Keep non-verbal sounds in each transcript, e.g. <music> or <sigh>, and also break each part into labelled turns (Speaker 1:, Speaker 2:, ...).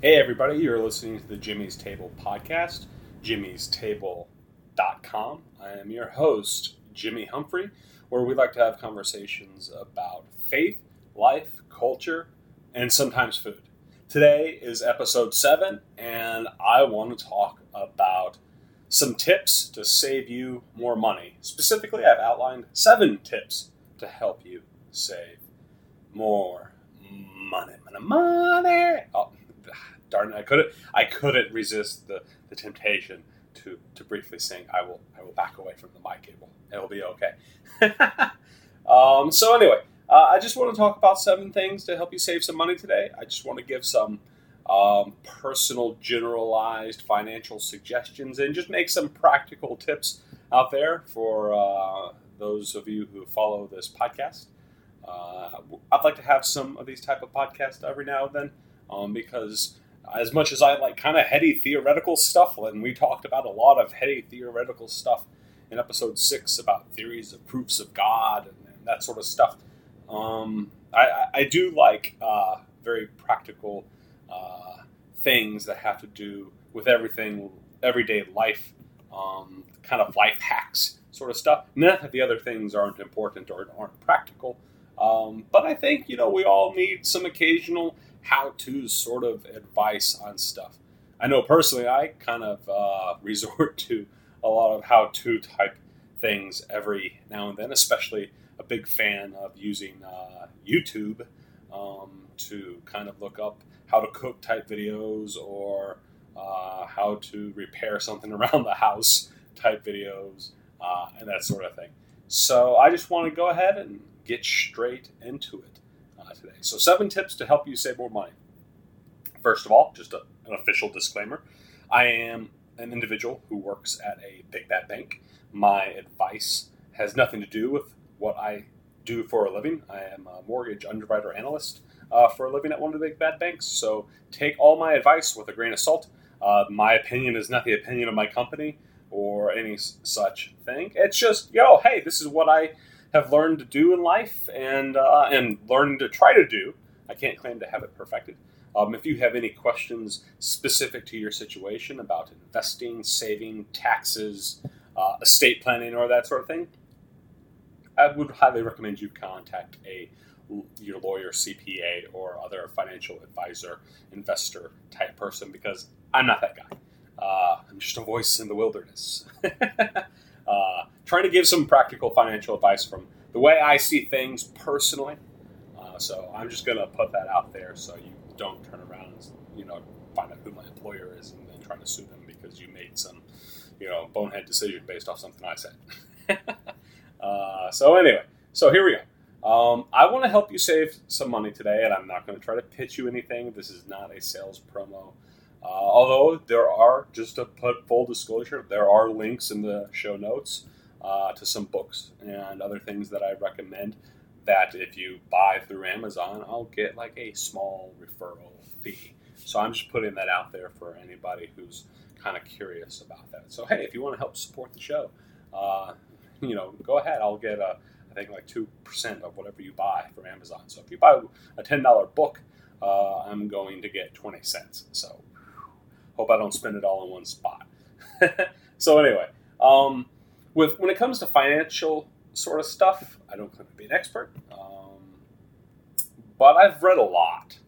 Speaker 1: Hey, everybody, you're listening to the Jimmy's Table podcast, jimmystable.com. I am your host, Jimmy Humphrey, where we like to have conversations about faith, life, culture, and sometimes food. Today is episode seven, and I want to talk about some tips to save you more money. Specifically, I've outlined seven tips to help you save more money, money, money. Oh, darn it, I couldn't I couldn't resist the, the temptation to, to briefly sing I will I will back away from the mic cable. It'll be okay. <laughs> um, so anyway, uh, I just want to talk about seven things to help you save some money today. I just want to give some um, personal, generalized financial suggestions and just make some practical tips out there for uh, those of you who follow this podcast. Uh, I'd like to have some of these type of podcasts every now and then um, because as much as I like kind of heady theoretical stuff, and we talked about a lot of heady theoretical stuff in episode six about theories of proofs of God and, and that sort of stuff. Um, I, I, do like uh, very practical uh, things that have to do with everything, everyday life, um, kind of life hacks sort of stuff. Not that the other things aren't important or aren't practical, um, but I think you know we all need some occasional how to sort of advice on stuff. I know personally, I kind of uh, <laughs> resort to a lot of how to type things every now and then, especially a big fan of using uh, YouTube um, to kind of look up how to cook type videos or uh, how to repair something <laughs> around the house type videos uh, and that sort of thing. So I just want to go ahead and get straight into it today. So, seven tips to help you save more money. First of all, just a, an official disclaimer I am an individual who works at a big bad bank. My advice has nothing to do with what I do for a living. I am a mortgage underwriter analyst uh, for a living at one of the big bad banks. So take all my advice with a grain of salt. Uh, my opinion is not the opinion of my company or any such thing. It's just, yo, hey, this is what I have learned to do in life and uh, and learned to try to do. I can't claim to have it perfected. Um, if you have any questions specific to your situation about investing, saving, taxes, uh, estate planning, or that sort of thing, I would highly recommend you contact a your lawyer, CPA, or other financial advisor, investor type person because I'm not that guy. Uh, I'm just a voice in the wilderness. <laughs> uh, trying to give some practical financial advice from the way I see things personally. Uh, so I'm just going to put that out there so you don't turn around and you know find out who my employer is and then try to sue them because you made some you know bonehead decision based off something I said. <laughs> uh, so anyway, so here we go. Um, I want to help you save some money today, and I'm not going to try to pitch you anything. This is not a sales promo. Uh, although there are, just to put full disclosure, there are links in the show notes uh, to some books and other things that I recommend. That if you buy through Amazon, I'll get like a small referral fee. So I'm just putting that out there for anybody who's kind of curious about that. So hey, if you want to help support the show, uh, you know, go ahead. I'll get a, I think like two percent of whatever you buy from Amazon. So if you buy a ten dollar book, uh, I'm going to get twenty cents. So hope I don't spend it all in one spot. <laughs> so anyway, um, with when it comes to financial sort of stuff, I don't claim to be an expert, um, but I've read a lot.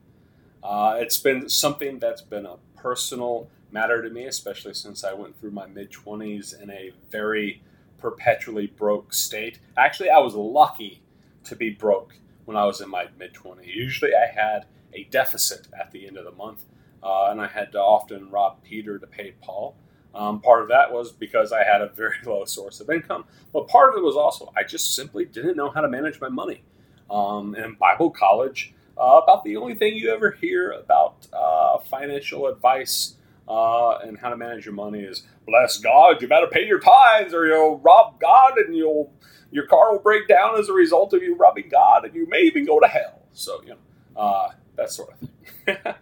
Speaker 1: Uh, it's been something that's been a personal matter to me, especially since I went through my mid 20s in a very perpetually broke state. Actually, I was lucky to be broke when I was in my mid 20s. Usually, I had a deficit at the end of the month, uh, and I had to often rob Peter to pay Paul. Um, part of that was because I had a very <laughs> low source of income, but part of it was also I just simply didn't know how to manage my money. Um, in Bible college, uh, about the only thing you ever hear about uh, financial advice uh, and how to manage your money is bless God, you better pay your tithes or you'll rob God and you'll your car will break down as a result of you robbing God and you may even go to hell. So you know uh, that sort of thing. <laughs>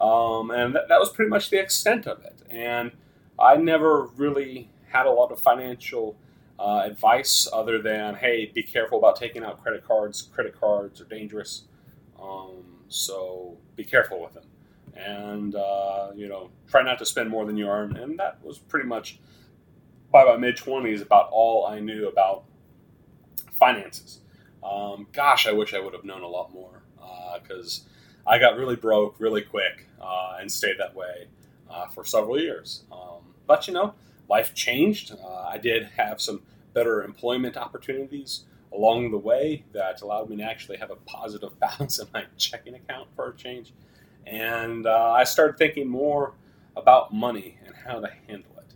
Speaker 1: um, and that, that was pretty much the extent of it. And I never really had a lot of financial uh, advice other than, hey, be careful about taking out credit cards. Credit cards are dangerous, um, so be careful with them. and uh, you know try not to spend more than you earn. And that was pretty much by my mid twenties about all I knew about finances. Um, gosh, I wish I would have known a lot more because uh, I got really broke really quick uh, and stayed that way uh, for several years. Um, but you know, life changed. Uh, I did have some better employment opportunities along the way that allowed me to actually have a positive <laughs> balance in my checking account for a change. And uh, I started thinking more about money and how to handle it.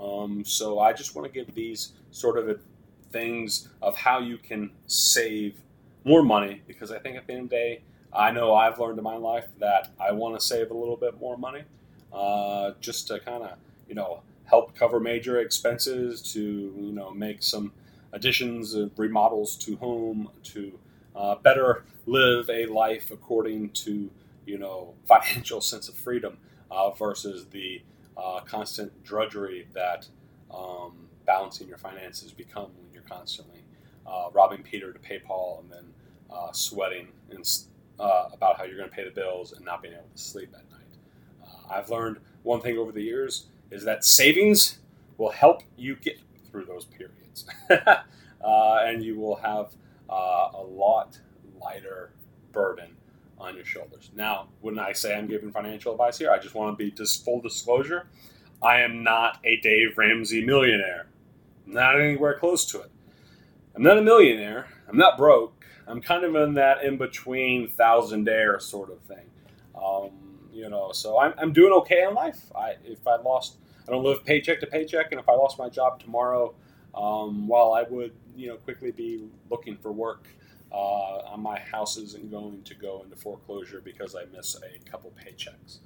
Speaker 1: Um, so I just want to give these sort of things of how you can save more money because I think at the end of the day, I know I've learned in my life that I want to save a little bit more money uh, just to kind of, you know, help cover major expenses, to, you know, make some additions, and remodels to home, to uh, better live a life according to, you know, <laughs> financial sense of freedom uh, versus the uh, constant drudgery that um, balancing your finances become when you're constantly uh, robbing Peter to pay Paul and then uh, sweating and, about how you're going to pay the bills and not being able to sleep at I've learned one thing over the years is that savings will help you get through those periods, <laughs> uh, and you will have uh, a lot lighter burden on your shoulders. Now, when I say I'm giving financial advice here, I just want to be just full disclosure. I am not a Dave Ramsey millionaire. Not anywhere close to it. I'm not a millionaire. I'm not broke. I'm kind of in that in between thousandaire sort of thing. Um, you know, so I'm, I'm doing okay in life. I if I lost, I don't live paycheck to paycheck, and if I lost my job tomorrow, um, while I would you know quickly be looking for work, uh, my house isn't going to go into foreclosure because I miss a couple paychecks.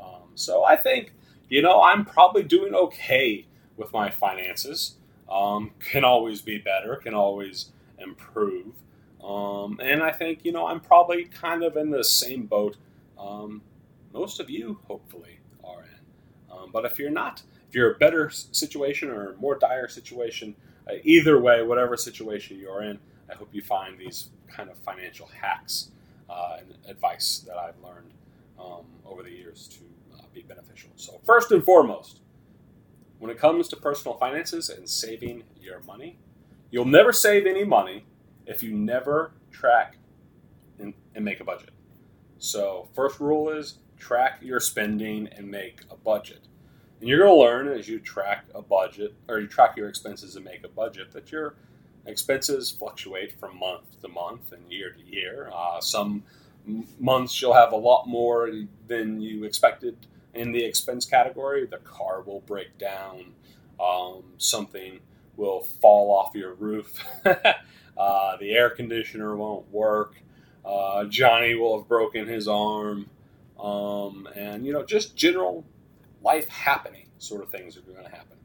Speaker 1: Um, so I think you know I'm probably doing okay with my finances. Um, can always be better. Can always improve. Um, and I think, you know, I'm probably kind of in the same boat um, most of you, hopefully, are in. Um, but if you're not, if you're a better situation or a more dire situation, uh, either way, whatever situation you're in, I hope you find these kind of financial hacks uh, and advice that I've learned um, over the years to uh, be beneficial. So, first and foremost, when it comes to personal finances and saving your money, you'll never save any money if you never track and, and make a budget. So, first rule is track your spending and make a budget. And you're going to learn as you track a budget or you track your expenses and make a budget that your expenses fluctuate from month to month and year to year. Uh, some months you'll have a lot more than you expected in the expense category. The car will break down, um, something will fall off your roof. <laughs> Uh, the air conditioner won't work. Uh, Johnny will have broken his arm. Um, and, you know, just general life happening sort of things are going to happen.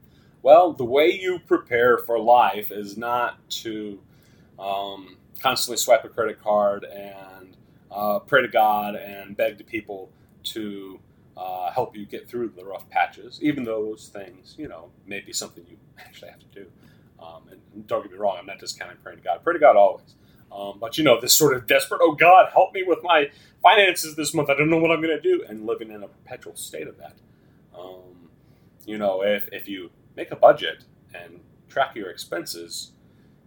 Speaker 1: Well, the way you prepare for life is not to um, constantly swipe a credit card and uh, pray to God and beg to people to uh, help you get through the rough patches, even though those things, you know, may be something you <laughs> actually have to do. Um, and don't get me wrong, I'm not discounting praying to God. Pray to God always. Um, but you know, this sort of desperate, oh God, help me with my finances this month. I don't know what I'm going to do, and living in a perpetual state of that. Um, you know, if if you make a budget and track your expenses,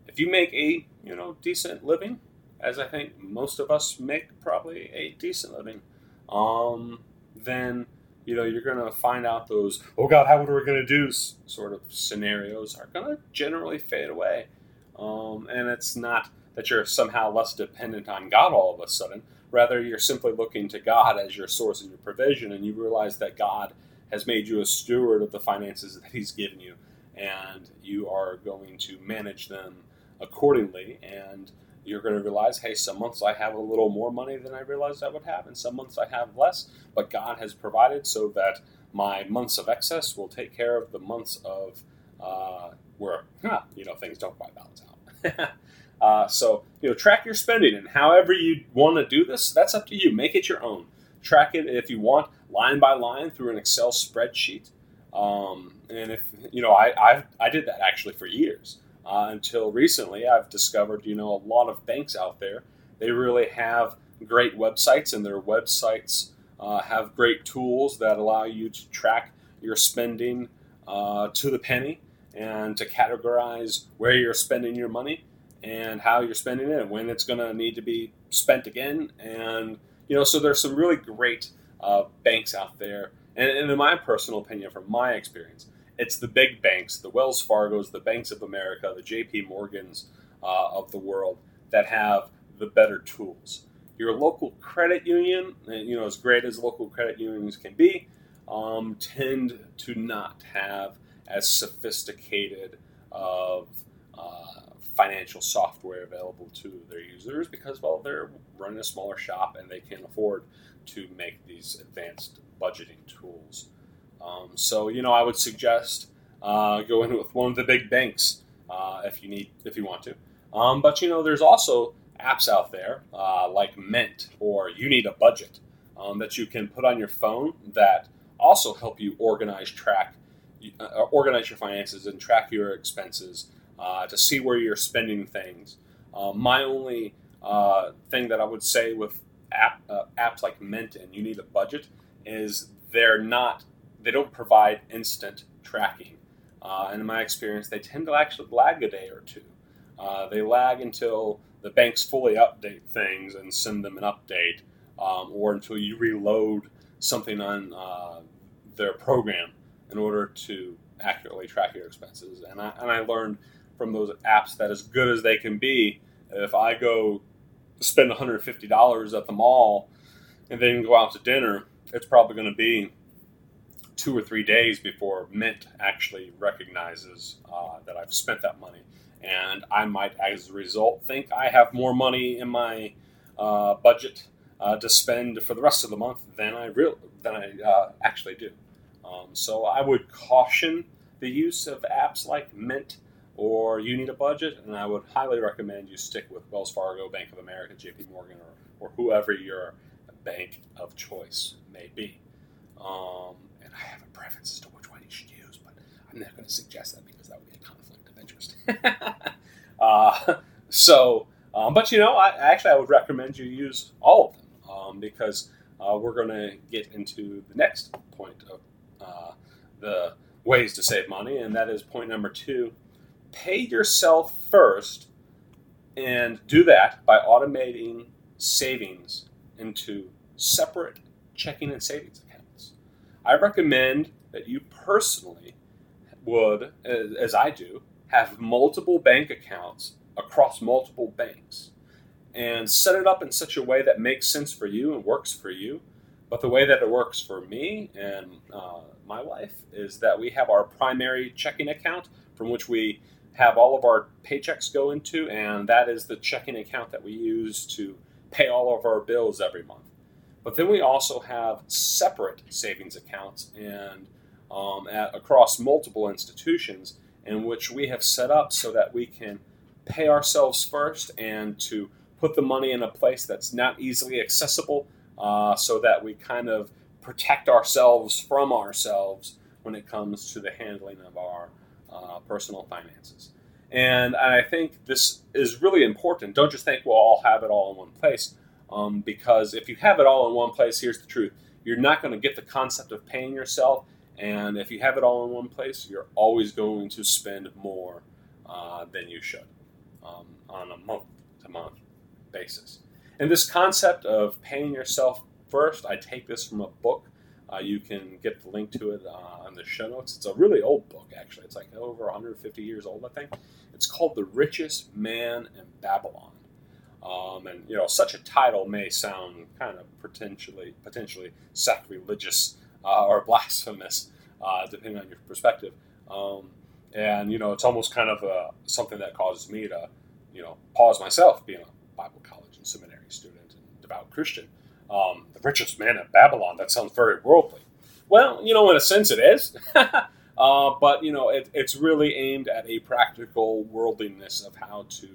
Speaker 1: if you make a you know decent living, as I think most of us make probably a decent living, um, then you know, you're going to find out those, oh God, how are we going to do sort of scenarios are going to generally fade away. Um, and it's not that you're somehow less dependent on God all of a sudden. Rather, you're simply looking to God as your source and your provision, and you realize that God has made you a steward of the finances that He's given you, and you are going to manage them accordingly. And you're going to realize, hey, some months I have a little more money than I realized I would have, and some months I have less. But God has provided so that my months of excess will take care of the months of uh, where huh, you know things don't quite balance out. <laughs> uh, so you know, track your spending, and however you want to do this, that's up to you. Make it your own. Track it if you want, line by line through an Excel spreadsheet. Um, and if you know, I, I I did that actually for years. Uh, until recently, I've discovered, you know, a lot of banks out there, they really have great websites, and their websites uh, have great tools that allow you to track your spending uh, to the penny and to categorize where you're spending your money and how you're spending it and when it's going to need to be spent again. And, you know, so there's some really great uh, banks out there. And, and, in my personal opinion, from my experience, it's the big banks, the Wells Fargo's, the Banks of America, the JP Morgans uh, of the world that have the better tools. Your local credit union, you know, as great as local credit unions can be, um, tend to not have as sophisticated of uh, financial software available to their users because, well, they're running a smaller shop and they can't afford to make these advanced budgeting tools. Um, so, you know, I would suggest uh, go with one of the big banks uh, if you need, if you want to. Um, but you know, there's also apps out there uh, like Mint or You Need a Budget um, that you can put on your phone that also help you organize, track, uh, organize your finances and track your expenses uh, to see where you're spending things. Uh, my only uh, thing that I would say with app, uh, apps like Mint and You Need a Budget is they're not, they don't provide instant tracking. and in my experience, they tend to actually lag a day or two. Uh, they lag until the banks fully update things and send them an update, um, or until you reload something on uh, their program in order to accurately track your expenses. And I, and I learned from those apps that as good as they can be, if I go spend $150 at the mall and then go out to dinner, it's probably going to be two or three days before Mint actually recognizes uh, that I've spent that money and I might, as a result, think I have more money in my uh, budget uh, to spend for the rest of the month than I real than I uh, actually do. Um, so I would caution the use of apps like Mint or You Need a Budget, and I would highly recommend you stick with Wells Fargo, Bank of America, J.P. Morgan, or, or whoever your bank of choice may be. Um, and I have a preference as to which one you should use, but I'm not going to suggest that because that would be a conflict of interest. <laughs> uh, so, um, but you know, I, actually I would recommend you use all of them um, because uh, we're going to get into the next point of uh, the ways to save money, and that is point number two: pay yourself first, and do that by automating savings into separate checking and savings accounts. I recommend that you personally would, as I do, have multiple bank accounts across multiple banks and set it up in such a way that makes sense for you and works for you. But the way that it works for me and uh, my wife is that we have our primary checking account from which we have all of our paychecks go into, and that is the checking account that we use to pay all of our bills every month. But then we also have separate savings accounts and um, at, across multiple institutions in which we have set up so that we can pay ourselves first and to put the money in a place that's not easily accessible uh, so that we kind of protect ourselves from ourselves when it comes to the handling of our uh, personal finances. And I think this is really important. Don't just think, well, I'll have it all in one place. Um, because if you have it all in one place, here's the truth you're not going to get the concept of paying yourself and if you have it all in one place, you're always going to spend more uh, than you should um, on a month to month basis. And this concept of paying yourself first, I take this from a book. Uh, you can get the link to it uh, on the show notes. It's a really old book, actually. It's like over 150 years old, I think. It's called The Richest Man in Babylon. Um, and you know, such a title may sound kind of potentially potentially sacrilegious uh, or <laughs> blasphemous, uh, depending on your perspective. Um, and you know, it's almost kind of uh, something that causes me to, you know, pause myself, being a Bible college and seminary student and devout Christian. Um, the richest man in Babylon. That sounds very worldly. Well, you know, in a sense, it is. <laughs> uh, but you know, it, it's really aimed at a practical worldliness of how to,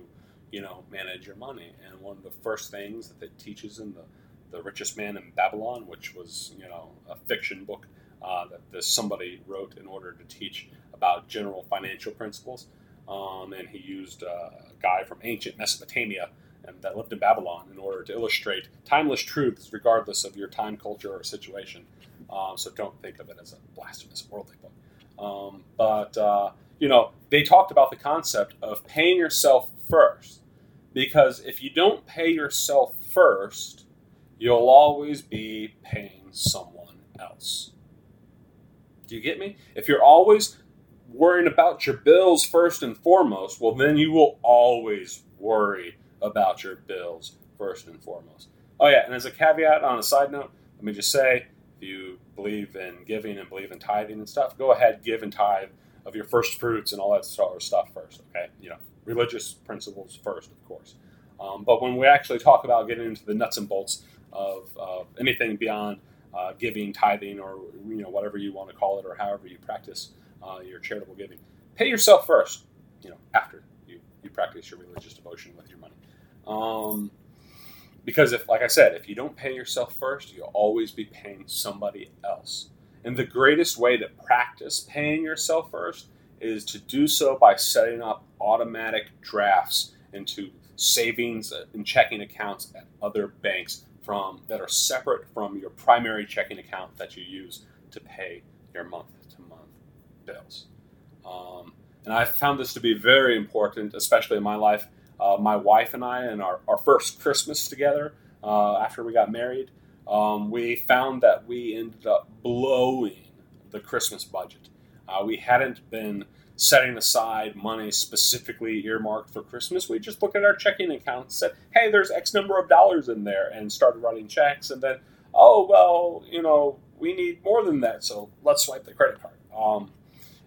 Speaker 1: you know, manage your money. And one of the first things that it teaches in the the Richest Man in Babylon, which was you know a fiction book uh, that this somebody wrote in order to teach about general financial principles. Um, and he used uh, a guy from ancient Mesopotamia and that lived in Babylon in order to illustrate timeless truths regardless of your time, culture, or situation. Um, so don't think of it as a blasphemous worldly book. Um, but, uh, you know, they talked about the concept of paying yourself first. Because if you don't pay yourself first, you'll always be paying someone else. Do you get me? If you're always worrying about your bills first and foremost, well, then you will always worry about your bills first and foremost. Oh, yeah, and as a caveat on a side note, let me just say if you believe in giving and believe in tithing and stuff, go ahead, give and tithe of your first fruits and all that sort of stuff first, okay? You know, religious principles first, of course. Um, but when we actually talk about getting into the nuts and bolts of uh, anything beyond uh, giving, tithing, or you know whatever you want to call it, or however you practice uh, your charitable giving, pay yourself first. You know, after you, you practice your religious devotion with your money. Um, because if, like I said, if you don't pay yourself first, you'll always be paying somebody else. And the greatest way to practice paying yourself first is to do so by setting up automatic drafts into savings and checking accounts at other banks from that are separate from your primary checking account that you use to pay your month to month bills. Um, and I found this to be very important, especially in my life. Uh, my wife and I, and our, our first Christmas together uh, after we got married, um, we found that we ended up blowing the Christmas budget. Uh, we hadn't been setting aside money specifically earmarked for Christmas. We just looked at our checking account and said, hey, there's X number of dollars in there, and started writing checks. And then, oh, well, you know, we need more than that, so let's swipe the credit card. Um,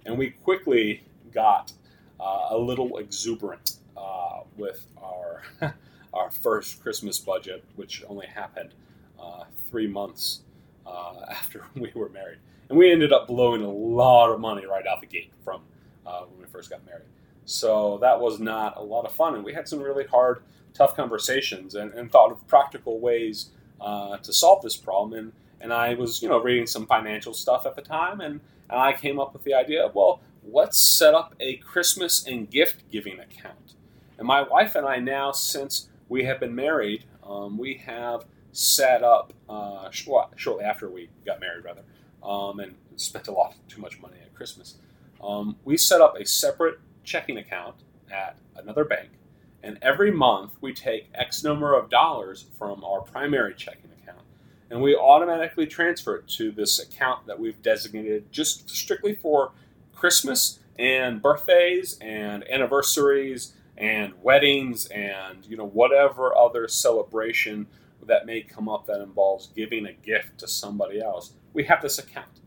Speaker 1: and we quickly got uh, a little exuberant uh, with our <laughs> our first Christmas budget, which only happened uh, three months uh, <laughs> after we were married, and we ended up blowing a lot of money right out the gate from uh, when we first got married. So that was not a lot of fun, and we had some really hard, tough conversations, and, and thought of practical ways uh, to solve this problem. And and I was you know reading some financial stuff at the time, and and I came up with the idea of well, let's set up a Christmas and gift giving account. And my wife and I now, since we have been married, um, we have set up uh, shortly after we got married, rather, um, and spent a lot too much money at Christmas um, we set up a separate checking account at another bank, and every month we take X number of dollars from our primary checking account, and we automatically transfer it to this account that we've designated just strictly for Christmas and birthdays and anniversaries and weddings and you know whatever other celebration that may come up that involves giving a gift to somebody else. We have this account.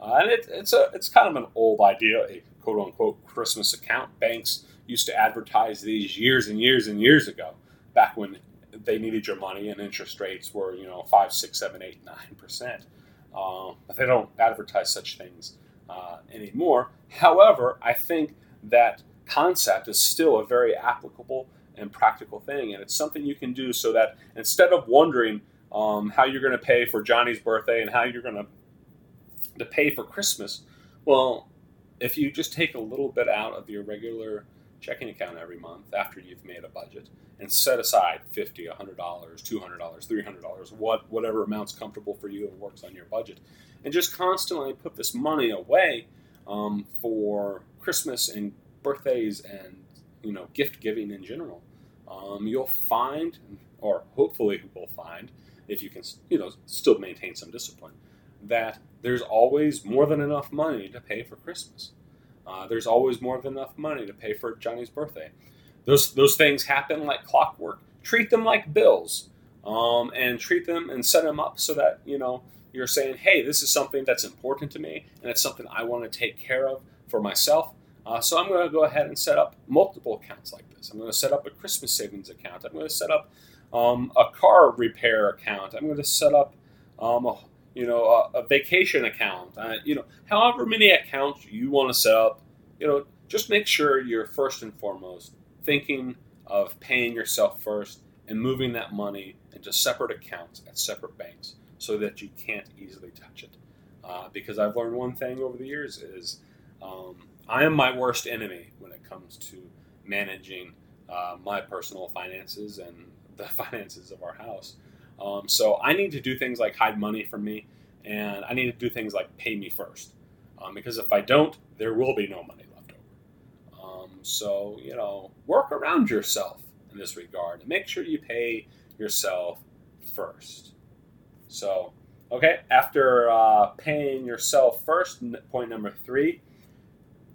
Speaker 1: Uh, and it, it's a it's kind of an old idea, a quote unquote Christmas account. Banks used to advertise these years and years and years ago, back when they needed your money and interest rates were you know five, six, seven, eight, nine percent. Um, but they don't advertise such things uh, anymore. However, I think that concept is still a very applicable and practical thing, and it's something you can do so that instead of wondering um, how you're going to pay for Johnny's birthday and how you're going to to pay for Christmas. Well, if you just take a little bit out of your regular checking account every month after you've made a budget and set aside 50 $100 $200 $300 what whatever amount's comfortable for you and works on your budget and just constantly put this money away um, for christmas and birthdays and you know gift giving in general um, you'll find or hopefully will find if you can you know still maintain some discipline that there's always more than enough money to pay for Christmas. Uh, there's always more than enough money to pay for Johnny's birthday. Those those things happen like clockwork. Treat them like bills, um, and treat them and set them up so that you know you're saying, hey, this is something that's important to me, and it's something I want to take care of for myself. Uh, so I'm going to go ahead and set up multiple accounts like this. I'm going to set up a Christmas savings account. I'm going to set up um, a car repair account. I'm going to set up um, a you know, a, a vacation account, uh, you know, however many accounts you want to set up, you know, just make sure you're first and foremost thinking of paying yourself first and moving that money into separate accounts at separate banks so that you can't easily touch it. Uh, because I've learned one thing over the years is um, I am my worst enemy when it comes to managing uh, my personal finances and <laughs> the finances of our house. Um, so I need to do things like hide money from me, and I need to do things like pay me first, um, because if I don't, there will be no money left over. Um, so you know, work around yourself in this regard and make sure you pay yourself first. So, okay, after uh, paying yourself first, point number three,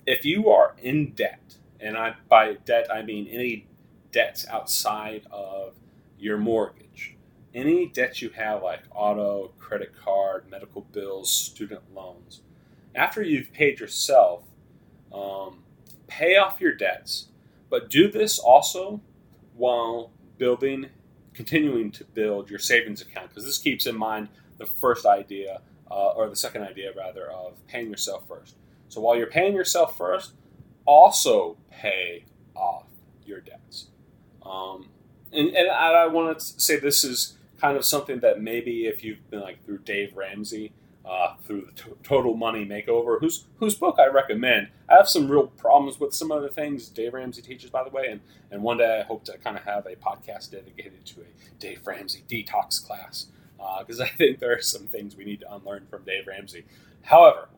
Speaker 1: if you are in debt, and I by debt I mean any debts outside of your mortgage, any debts you have like auto, credit card, medical bills, student loans, after you've paid yourself, um, pay off your debts, but do this also while building, continuing to build your savings account because this keeps in mind the first idea uh, or the second idea rather of paying yourself first. So while you're paying yourself first, also pay off your debts. Um, and, and I want to say this is kind of something that maybe if you've been like through Dave Ramsey, uh, through the Total Money Makeover, whose whose book I recommend. I have some real problems with some of the things Dave Ramsey teaches, by the way, and and one day I hope to kind of have a podcast dedicated to a Dave Ramsey detox class because uh, <laughs> I think there are some things we need to unlearn from Dave Ramsey. However,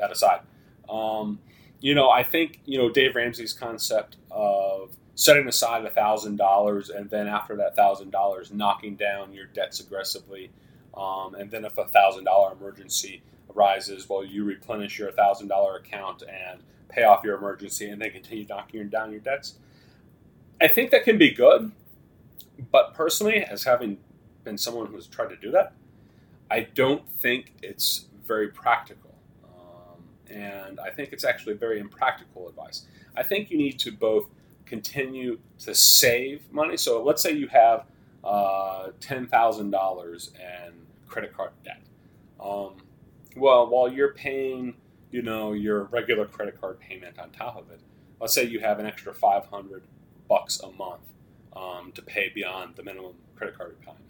Speaker 1: that aside, um, you know, I think you know Dave Ramsey's concept of setting aside a thousand dollars and then after that thousand dollars knocking down your debts aggressively um, and then if a thousand dollar emergency arises, well, you replenish your thousand dollar account and pay off your emergency, and then continue knocking down your debts. I think that can be good, but personally, as having been someone who's tried to do that, I don't think it's very practical. And I think it's actually very impractical advice. I think you need to both continue to save money. So let's say you have uh, $10,000 in credit card debt. Um, well, while you're paying, you know, your regular credit card payment on top of it, let's say you have an extra 500 bucks a month um, to pay beyond the minimum credit card payment.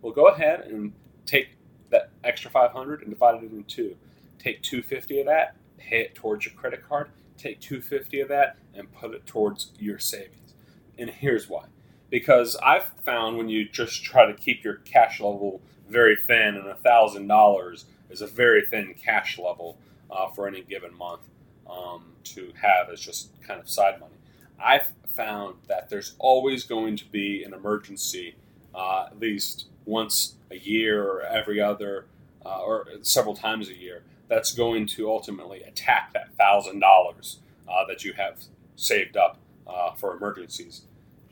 Speaker 1: Well, go ahead and take that extra 500 and divide it into two. Take 250 of that, pay it towards your credit card. Take 250 of that and put it towards your savings. And here's why because I've found when you just try to keep your cash level very thin, and a thousand dollars is a very thin cash level uh, for any given month um, to have as just kind of side money. I've found that there's always going to be an emergency, uh, at least once a year or every other, uh, or several times a year, that's going to ultimately attack that thousand dollars uh, that you have saved up uh, for emergencies.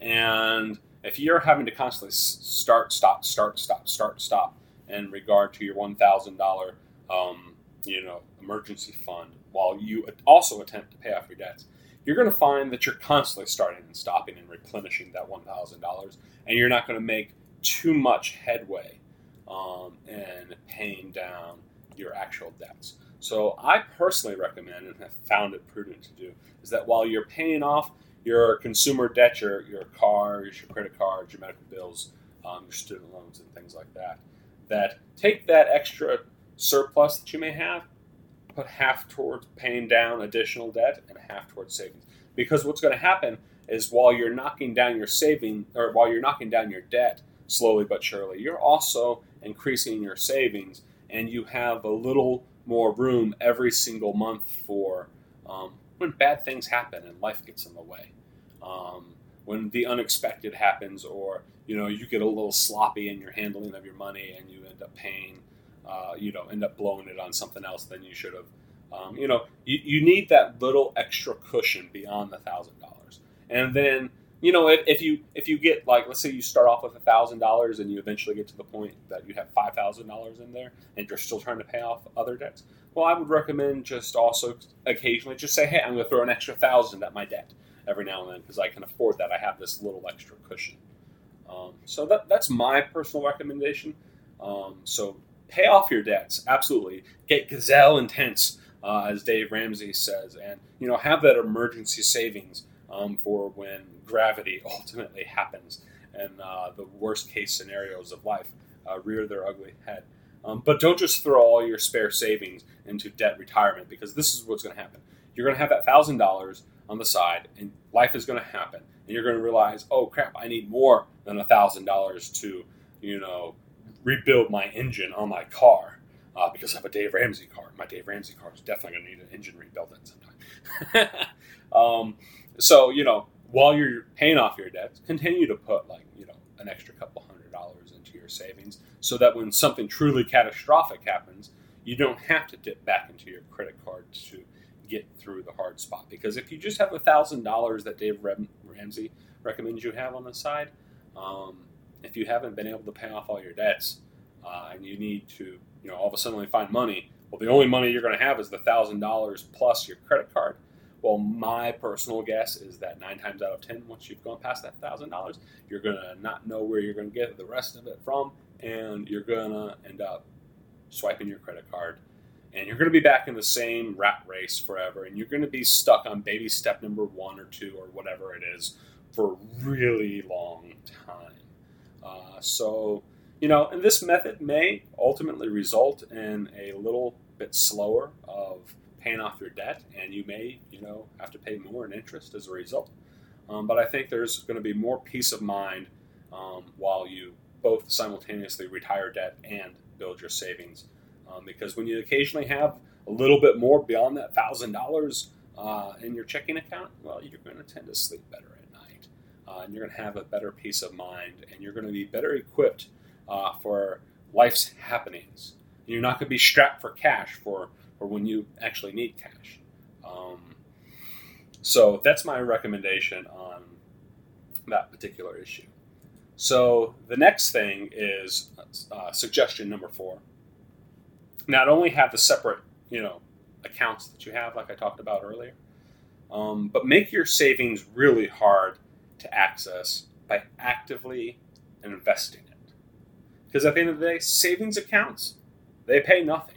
Speaker 1: And if you're having to constantly start, stop, start, stop, start, stop in regard to your one thousand dollar, um, you know, emergency fund, while you also attempt to pay off your debts, you're going to find that you're constantly starting and stopping and replenishing that one thousand dollars, and you're not going to make too much headway um, in paying down your actual debts. So I personally recommend and have found it prudent to do is that while you're paying off your consumer debt, your, your cars, your credit cards, your medical bills, um, your student loans, and things like that. That take that extra surplus that you may have, put half towards paying down additional debt and half towards savings. Because what's going to happen is while you're knocking down your saving or while you're knocking down your debt slowly but surely, you're also increasing your savings and you have a little more room every single month for um, when bad things happen and life gets in the way. Um, when the unexpected happens, or you know you get a little sloppy in your handling of your money and you end up paying, uh, you know, end up blowing it on something else than you should have. Um, you know, you, you need that little extra cushion beyond the thousand dollars, and then you know if, if you if you get like let's say you start off with thousand dollars and you eventually get to the point that you have five thousand dollars in there and you're still trying to pay off other debts well i would recommend just also occasionally just say hey i'm going to throw an extra thousand at my debt every now and then because i can afford that. I have this little extra cushion. Um, so that, that's my personal recommendation. Um, so pay off your debts. Absolutely. Get gazelle intense uh, as dave ramsey says and you know have that emergency savings um, for when gravity <laughs> ultimately happens and uh, the worst case scenarios of life uh, rear their ugly head. Um, but don't just throw all your spare savings into debt retirement because this is what's going to happen. You're going to have that thousand dollars on the side, and life is going to happen, and you're going to realize, oh crap, I need more than a thousand dollars to, you know, rebuild my engine on my car uh, because I have a Dave Ramsey car. My Dave Ramsey car is definitely going to need an engine rebuilt at some time. <laughs> um, so you know, while you're paying off your debts, continue to put like you know an extra couple hundred dollars into your savings, so that when something truly catastrophic happens, you don't have to dip back into your credit card to get through the hard spot. Because if you just have a thousand dollars that Dave Ramsey recommends you have on the side, um, if you haven't been able to pay off all your debts uh, and you need to, you know, all of a sudden find money, well, the only money you're going to have is the thousand dollars plus your credit card. Well, my personal guess is that nine times out of ten, once you've gone past that thousand dollars, you're to not know where you're to get the rest of it from, and you're to end up swiping your credit card, and you're to be back in the same rat race forever, and you're to be stuck on baby step number one or two or whatever it is for a really long time. Uh, so, you know, and this method may ultimately result in a little bit slower of paying off your debt, and you may, you know, have to pay more in interest as a result. Um, but I think there's going to be more peace of mind um, while you both simultaneously retire debt and build your savings. Um, because when you occasionally have a little bit more beyond that thousand uh, dollars in your checking account, well, you're going to tend to sleep better at night, uh, and you're going to have a better peace of mind, and you're going to be better equipped uh, for life's happenings. And you're not going to be strapped for cash for, for when you actually need cash. Um, so that's my recommendation on that particular issue. So the next thing is uh, suggestion number four. Not only have the separate, you know, accounts that you have, like I talked about earlier, um, but make your savings really hard to access by actively investing it. Because at the end of the day, savings accounts, they pay nothing.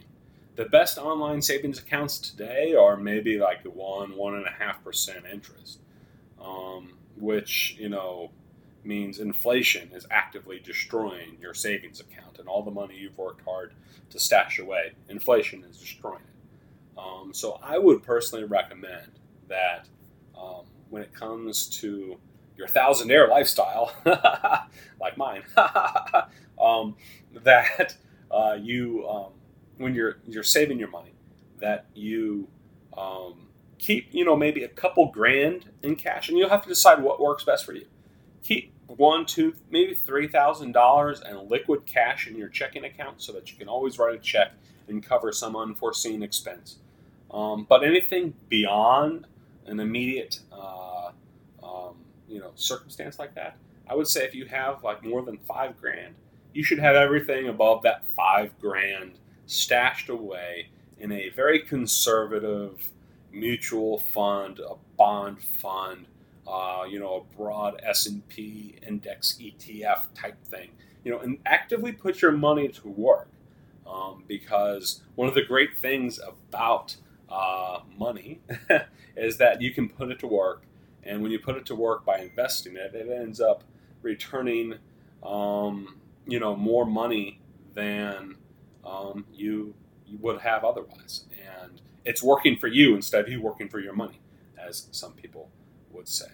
Speaker 1: The best online savings accounts today are maybe like one, one and a half percent interest, um, which, you know, means inflation is actively destroying your savings account and all the money you've worked hard to stash away. Inflation is destroying it. Um, so I would personally recommend that um, when it comes to your thousandaire lifestyle, <laughs> like mine, <laughs> um, that uh, you um, when you're you're saving your money, that you um, keep you know maybe a couple grand in cash, and you'll have to decide what works best for you. Keep one, two, maybe three thousand dollars in liquid cash in your checking account, so that you can always write a check and cover some unforeseen expense. Um, but anything beyond an immediate uh, um, you know circumstance like that, I would say if you have like more than five grand, you should have everything above that five grand stashed away in a very conservative mutual fund, a bond fund, uh, you know, a broad S and P index ETF type thing. You know, and actively put your money to work. Um, because one of the great things about uh, money <laughs> is that you can put it to work and when you put it to work by investing it, it ends up returning, um, you know, more money than um, you, you would have otherwise. And it's working for you instead of you working for your money, as some people would say.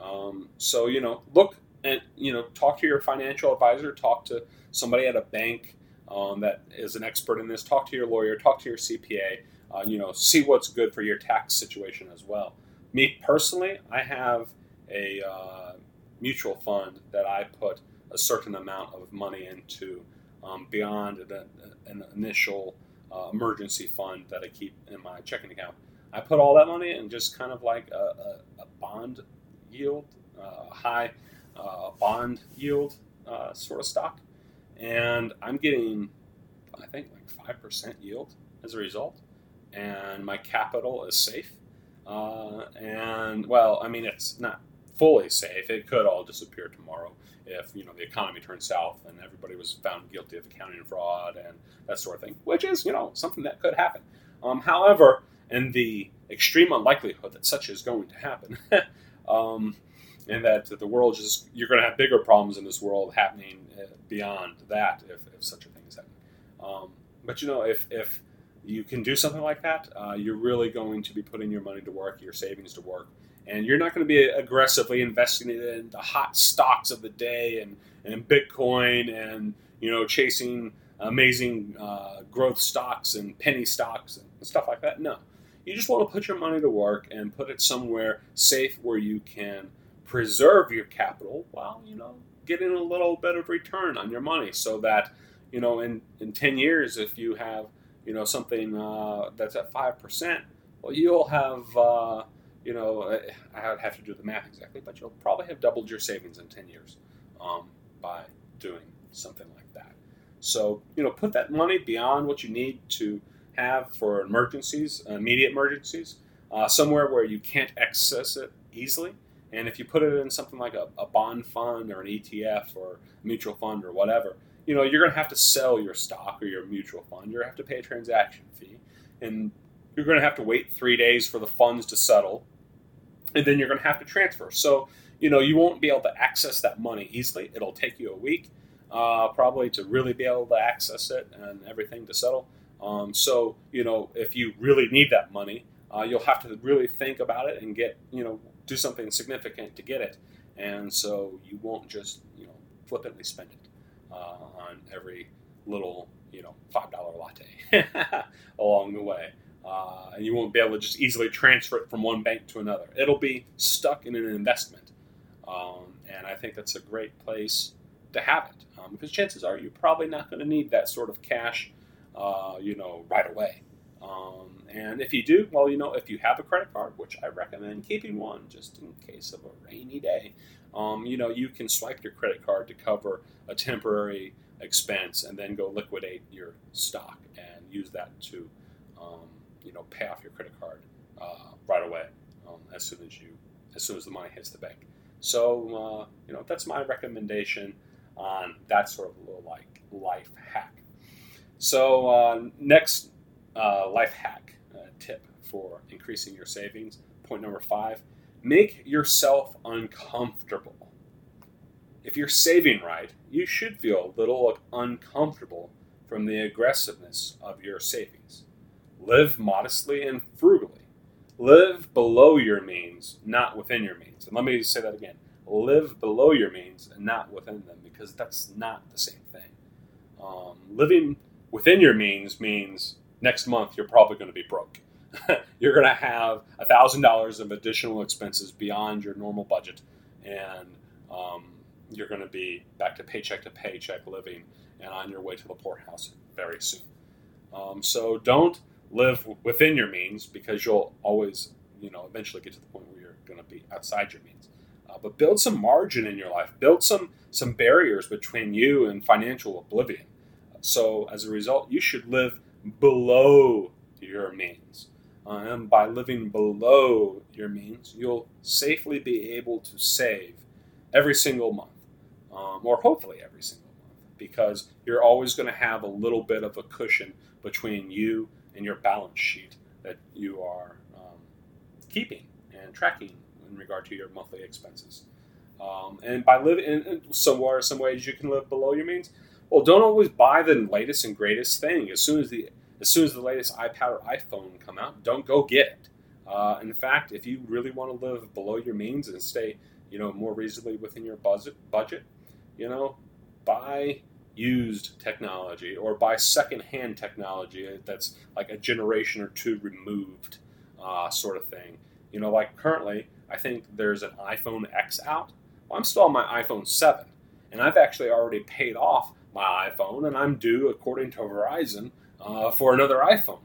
Speaker 1: Um, so, you know, look and, you know, talk to your financial advisor, talk to somebody at a bank um, that is an expert in this, talk to your lawyer, talk to your CPA, uh, you know, see what's good for your tax situation as well. Me personally, I have a uh, mutual fund that I put a certain amount of money into um, beyond an, an initial uh, emergency fund that I keep in my checking account. I put all that money in just kind of like a, a, a bond yield, uh, high uh, bond yield uh, sort of stock. And I'm getting, I think, like 5% yield as a result. And my capital is safe. Uh, and well, I mean, it's not fully safe. It could all disappear tomorrow if you know the economy turns south and everybody was found guilty of accounting fraud and that sort of thing, which is you know something that could happen. Um, however, in the extreme unlikelihood that such is going to happen, <laughs> um, and that the world just you're going to have bigger problems in this world happening uh, beyond that if, if such a thing is happening. Um, but you know, if if you can do something like that, uh, you're really going to be putting your money to work, your savings to work, and you're not going to be aggressively investing in the hot stocks of the day and, and Bitcoin and you know chasing amazing uh, growth stocks and penny stocks and stuff like that. No, you just want to put your money to work and put it somewhere safe where you can preserve your capital while you know getting a little bit of return on your money, so that you know in in ten years if you have you know something uh, that's at five percent, well you'll have uh, you know I would have to do the math exactly, but you'll probably have doubled your savings in ten years um, by doing something like that. So, you know, put that money beyond what you need to have for emergencies, immediate emergencies, uh, somewhere where you can't access it easily. And if you put it in something like a, a bond fund or an ETF or mutual fund or whatever, you know, you're going to have to sell your stock or your mutual fund. You're going to have to pay a transaction fee. And you're going to have to wait three days for the funds to settle. And then you're going to have to transfer. So, you know, you won't be able to access that money easily. It'll take you a week uh, probably to really be able to access it and everything to settle. Um, so, you know, if you really need that money, uh, you'll have to really think about it and get, you know, do something significant to get it. And so you won't just, you know, flippantly spend it uh, on every little, you know, $5 latte <laughs> along the way. Uh, and you won't be able to just easily transfer it from one bank to another. It'll be stuck in an investment. Um, and I think that's a great place to have it um, because chances are you're probably not going to need that sort of cash, uh, you know, right away. Um, and if you do, well, you know, if you have a credit card, which I recommend keeping one just in case of a rainy day, um, you know, you can swipe your credit card to cover a temporary expense and then go liquidate your stock and use that to, um, you know, pay off your credit card uh, right away um, as soon as you, as soon as the money hits the bank. So, uh, you know, that's my recommendation on that sort of little like life hack. So uh, next uh, life hack uh, tip for increasing your savings. Point number five: make yourself uncomfortable. If you're saving right, you should feel a little uncomfortable from the aggressiveness of your savings. Live modestly and frugally. Live below your means, not within your means. And let me say that again live below your means and not within them because that's not the same thing. Um, living within your means means next month you're probably going to be broke. <laughs> you're going to have $1,000 of additional expenses beyond your normal budget, and um, you're going to be back to paycheck to paycheck living and on your way to the poorhouse very soon. Um, so don't live within your means because you'll always, you know, eventually get to the point where you're going to be outside your means. Uh, but build some margin in your life. Build some some barriers between you and financial oblivion. So as a result, you should live below your means. Uh, and by living below your means, you'll safely be able to save every single month, um, or hopefully every single month, because you're always going to have a little bit of a cushion between you and your balance sheet that you are um, keeping and tracking in regard to your monthly expenses. Um, and by living in somewhere, some ways you can live below your means. Well, don't always buy the latest and greatest thing. As soon as the as soon as the latest iPad or iPhone come out, don't go get it. Uh, in fact, if you really want to live below your means and stay, you know, more reasonably within your budget, budget, you know, buy used technology or buy secondhand technology that's like a generation or two removed, uh, sort of thing. You know, like currently, I think there's an iPhone X out. Well, I'm still on my iPhone 7, and I've actually already paid off my iPhone, and I'm due, according to Verizon, uh, for another iPhone.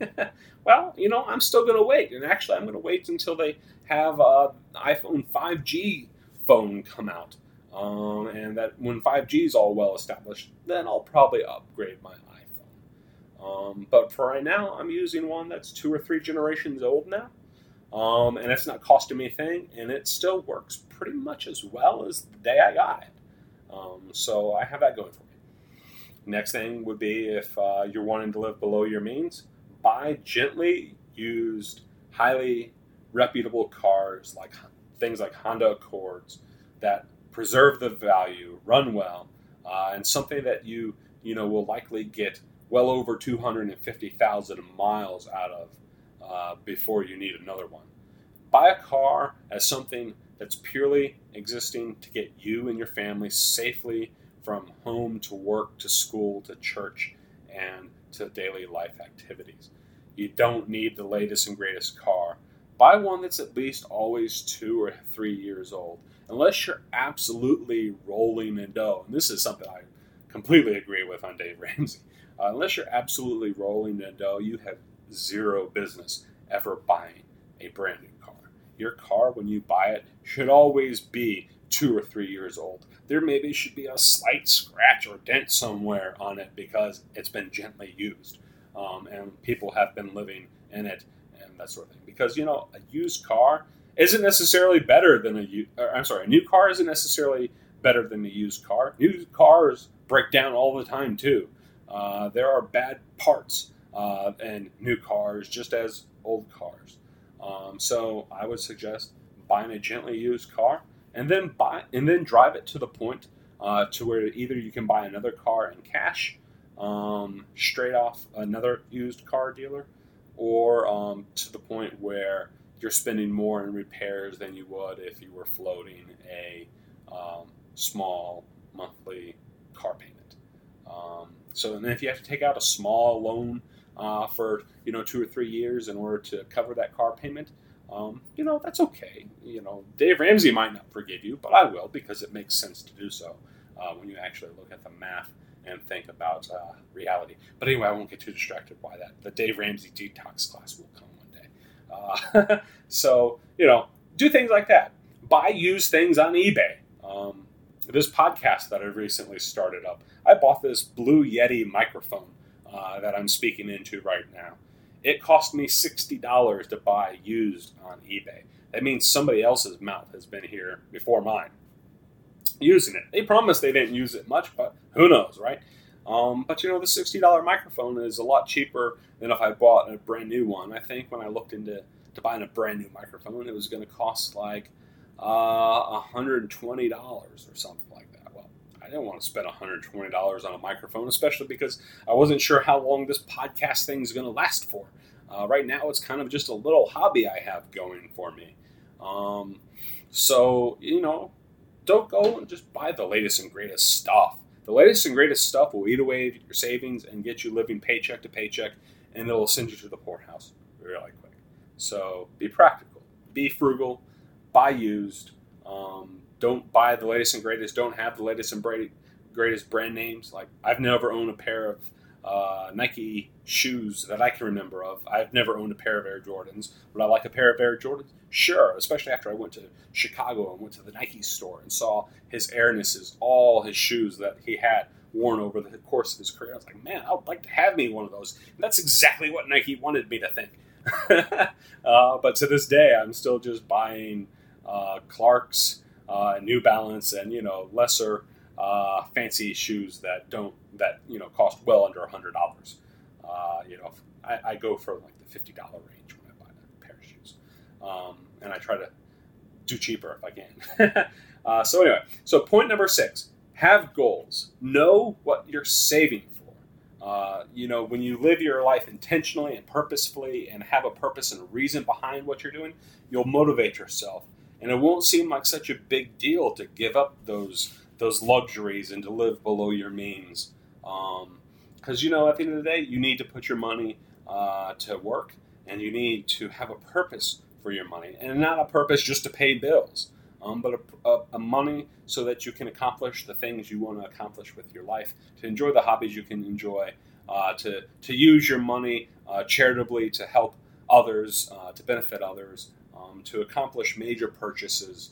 Speaker 1: <laughs> well, you know, I'm still going to wait, and actually, I'm going to wait until they have uh, iPhone 5G phone come out. Um, and that when 5G is all well established, then I'll probably upgrade my iPhone. Um, but for right now, I'm using one that's two or three generations old now. Um, and it's not costing me a thing, and it still works pretty much as well as the day I got it. Um, so I have that going for me. Next thing would be if uh, you're wanting to live below your means, buy gently used, highly reputable cars like things like Honda Accords that preserve the value, run well, uh, and something that you you know will likely get well over 250,000 miles out of uh, before you need another one. buy a car as something that's purely existing to get you and your family safely from home to work to school to church and to daily life activities. You don't need the latest and greatest car. Buy one that's at least always two or three years old, unless you're absolutely rolling in dough. And this is something I completely agree with on Dave Ramsey. Uh, unless you're absolutely rolling in dough, you have zero business ever buying a brand new car. Your car, when you buy it, should always be two or three years old. There maybe should be a slight scratch or dent somewhere on it because it's been gently used um, and people have been living in it and that sort of thing. Because, you know, a used car isn't necessarily better than a, I'm sorry, a new car isn't necessarily better than a used car. New cars break down all the time too. Uh, there are bad parts uh, in new cars just as old cars. Um, so I would suggest buying a gently used car and then buy and then drive it to the point uh, to where either you can buy another car in cash um, straight off another used car dealer or um, to the point where you're spending more in repairs than you would if you were floating a um, small monthly car payment. Um, so, and then if you have to take out a small loan uh, for you know two or three years in order to cover that car payment, um, you know that's okay. You know, Dave Ramsey might not forgive you, but I will because it makes sense to do so uh, when you actually look at the math and think about uh, reality. But anyway, I won't get too distracted by that. The Dave Ramsey detox class will come. Uh, <laughs> so you know, do things like that. Buy used things on eBay. Um, this podcast that I recently started up, I bought this Blue Yeti microphone uh, that I'm speaking into right now. It cost me $60 to buy used on eBay. That means somebody else's mouth has been here before mine using it. They promised they didn't use it much, but who knows, right? Um, but you know, the $60 microphone is a lot cheaper than if I bought a brand new one. I think when I looked into to buying a brand new microphone, it was going to cost like uh, $120 or something like that. Well, I didn't want to spend $120 on a microphone, especially because I wasn't sure how long this podcast thing is going to last for. Uh, right now, it's kind of just a little hobby I have going for me. Um, so, you know, don't go and just buy the latest and greatest stuff. The latest and greatest stuff will eat away your savings and get you living paycheck to paycheck, and it'll send you to the poorhouse really quick. So be practical, be frugal, buy used. Um, don't buy the latest and greatest. Don't have the latest and greatest brand names. Like I've never owned a pair of uh, Nike shoes that I can remember of. I've never owned a pair of Air Jordans. Would I like a pair of Air Jordans? Sure, especially after I went to Chicago and went to the Nike store and saw his Airnesses, all his shoes that he had worn over the course of his career. I was like, man, I would like to have me one of those. And that's exactly what Nike wanted me to think. <laughs> uh, but to this day, I'm still just buying uh, Clark's, uh, New Balance, and you know lesser uh, fancy shoes that don't that you know cost well under a hundred dollars. Uh, you know, I, I, go for like the fifty dollar range when I buy a pair of shoes, um, and I try to do cheaper if I can. <laughs> uh, so anyway, so point number six: have goals. Know what you're saving for. Uh, you know, when you live your life intentionally and purposefully, and have a purpose and a reason behind what you're doing, you'll motivate yourself, and it won't seem like such a big deal to give up those those luxuries and to live below your means. Because, um, you know, at the end of the day, you need to put your money uh, to work and you need to have a purpose for your money. And not a purpose just to pay bills, um, but a, a, a, money so that you can accomplish the things you want to accomplish with your life, to enjoy the hobbies you can enjoy, uh, to, to use your money uh, charitably to help others, uh, to benefit others, um, to accomplish major purchases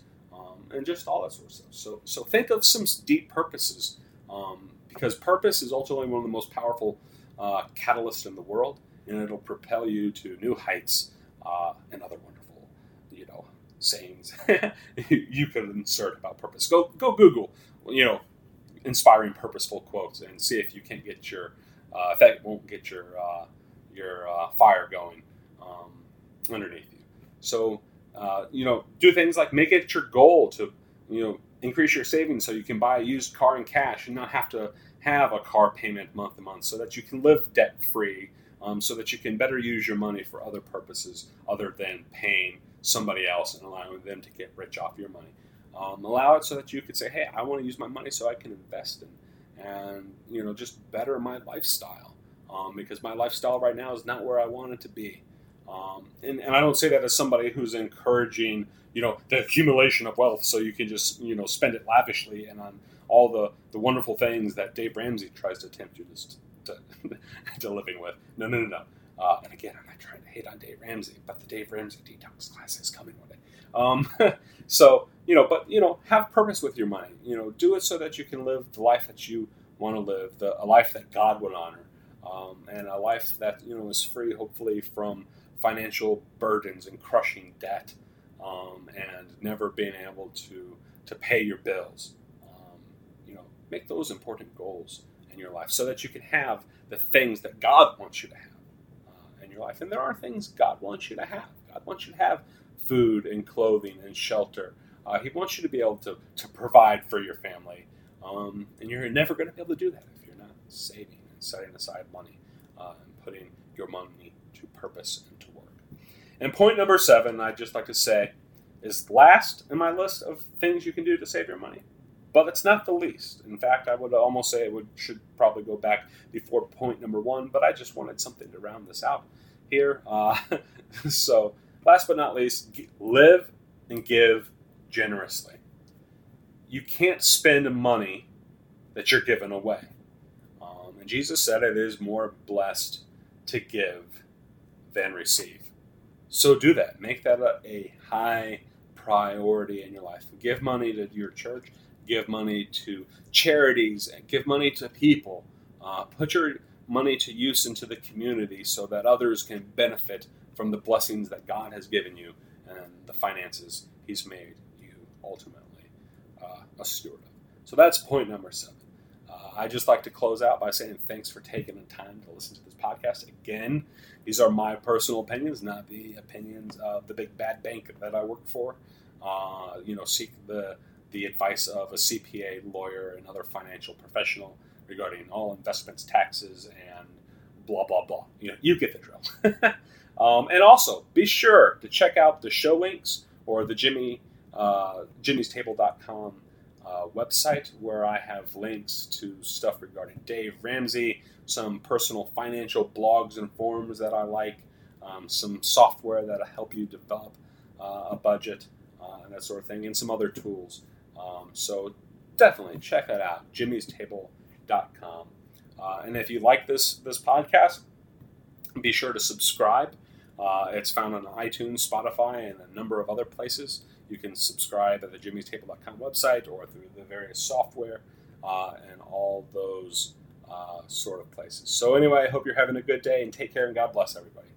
Speaker 1: and just all that sort of stuff. So, so think of some deep purposes, um, because purpose is ultimately one of the most powerful uh, catalysts in the world, and it'll propel you to new heights uh, and other wonderful, you know, sayings <laughs> you could insert about purpose. Go, go Google, you know, inspiring purposeful quotes, and see if you can't get your, uh, if that won't get your uh, your uh, fire going um, underneath you. So uh, you know, do things like make it your goal to, you know, increase your savings so you can buy a used car in cash and not have to have a car payment month to month, so that you can live debt free, um, so that you can better use your money for other purposes other than paying somebody else and allowing them to get rich off your money. Um, allow it so that you could say, "Hey, I want to use my money so I can invest in, and you know, just better my lifestyle." Um, because my lifestyle right now is not where I want it to be. Um, and, and I don't say that as somebody who's encouraging, you know, the accumulation of wealth so you can just, you know, spend it lavishly and on all the, the wonderful things that Dave Ramsey tries to tempt you to, to, <laughs> to living with. No, no, no, no. Uh, and again, I'm not trying to hate on Dave Ramsey, but the Dave Ramsey detox class is coming one day. Um, <laughs> so, you know, but, you know, have purpose with your money. You know, do it so that you can live the life that you want to live, the, a life that God would honor, um, and a life that, you know, is free, hopefully, from financial burdens and crushing debt um, and never being able to, to pay your bills. Um, you know, make those important goals in your life so that you can have the things that God wants you to have uh, in your life. And there are things God wants you to have. God wants you to have food and clothing and shelter. Uh, he wants you to be able to, to provide for your family. Um, and you're never going to be able to do that if you're not saving and setting aside money uh, and putting your money to purpose and point number seven, I'd just like to say, is last in my list of things you can do to save your money. But it's not the least. In fact, I would almost say it would should probably go back before point number one. But I just wanted something to round this out here. Uh, <laughs> so, last but not least, live and give generously. You can't spend money that you're giving away. Um, and Jesus said it is more blessed to give than receive. So do that. Make that a, a high priority in your life. Give money to your church. Give money to charities. Give money to people. Uh, put your money to use into the community so that others can benefit from the blessings that God has given you and the finances He's made you ultimately uh, a steward of. So that's point number seven. Uh, I just like to close out by saying thanks for taking the time to listen to this podcast. Again, these are my personal opinions, not the opinions of the big bad bank that I work for. Uh, you know, seek the the advice of a CPA, lawyer, and other financial professional regarding all investments, taxes, and blah blah blah. You know, you get the drill. <laughs> um, and also, be sure to check out the show links or the Jimmy uh, Jimmy'sTable.com uh, website where I have links to stuff regarding Dave Ramsey, some personal financial blogs and forums that I like, um, some software that'll help you develop uh, a budget uh, and that sort of thing, and some other tools. Um, so definitely check that out, jimmy'stable.com. Uh, and if you like this this podcast, be sure to subscribe. Uh, it's found on iTunes, Spotify, and a number of other places. You can subscribe at the jimmy'stable.com website or through the various software uh, and all those uh, sort of places. So, anyway, I hope you're having a good day and take care and God bless everybody.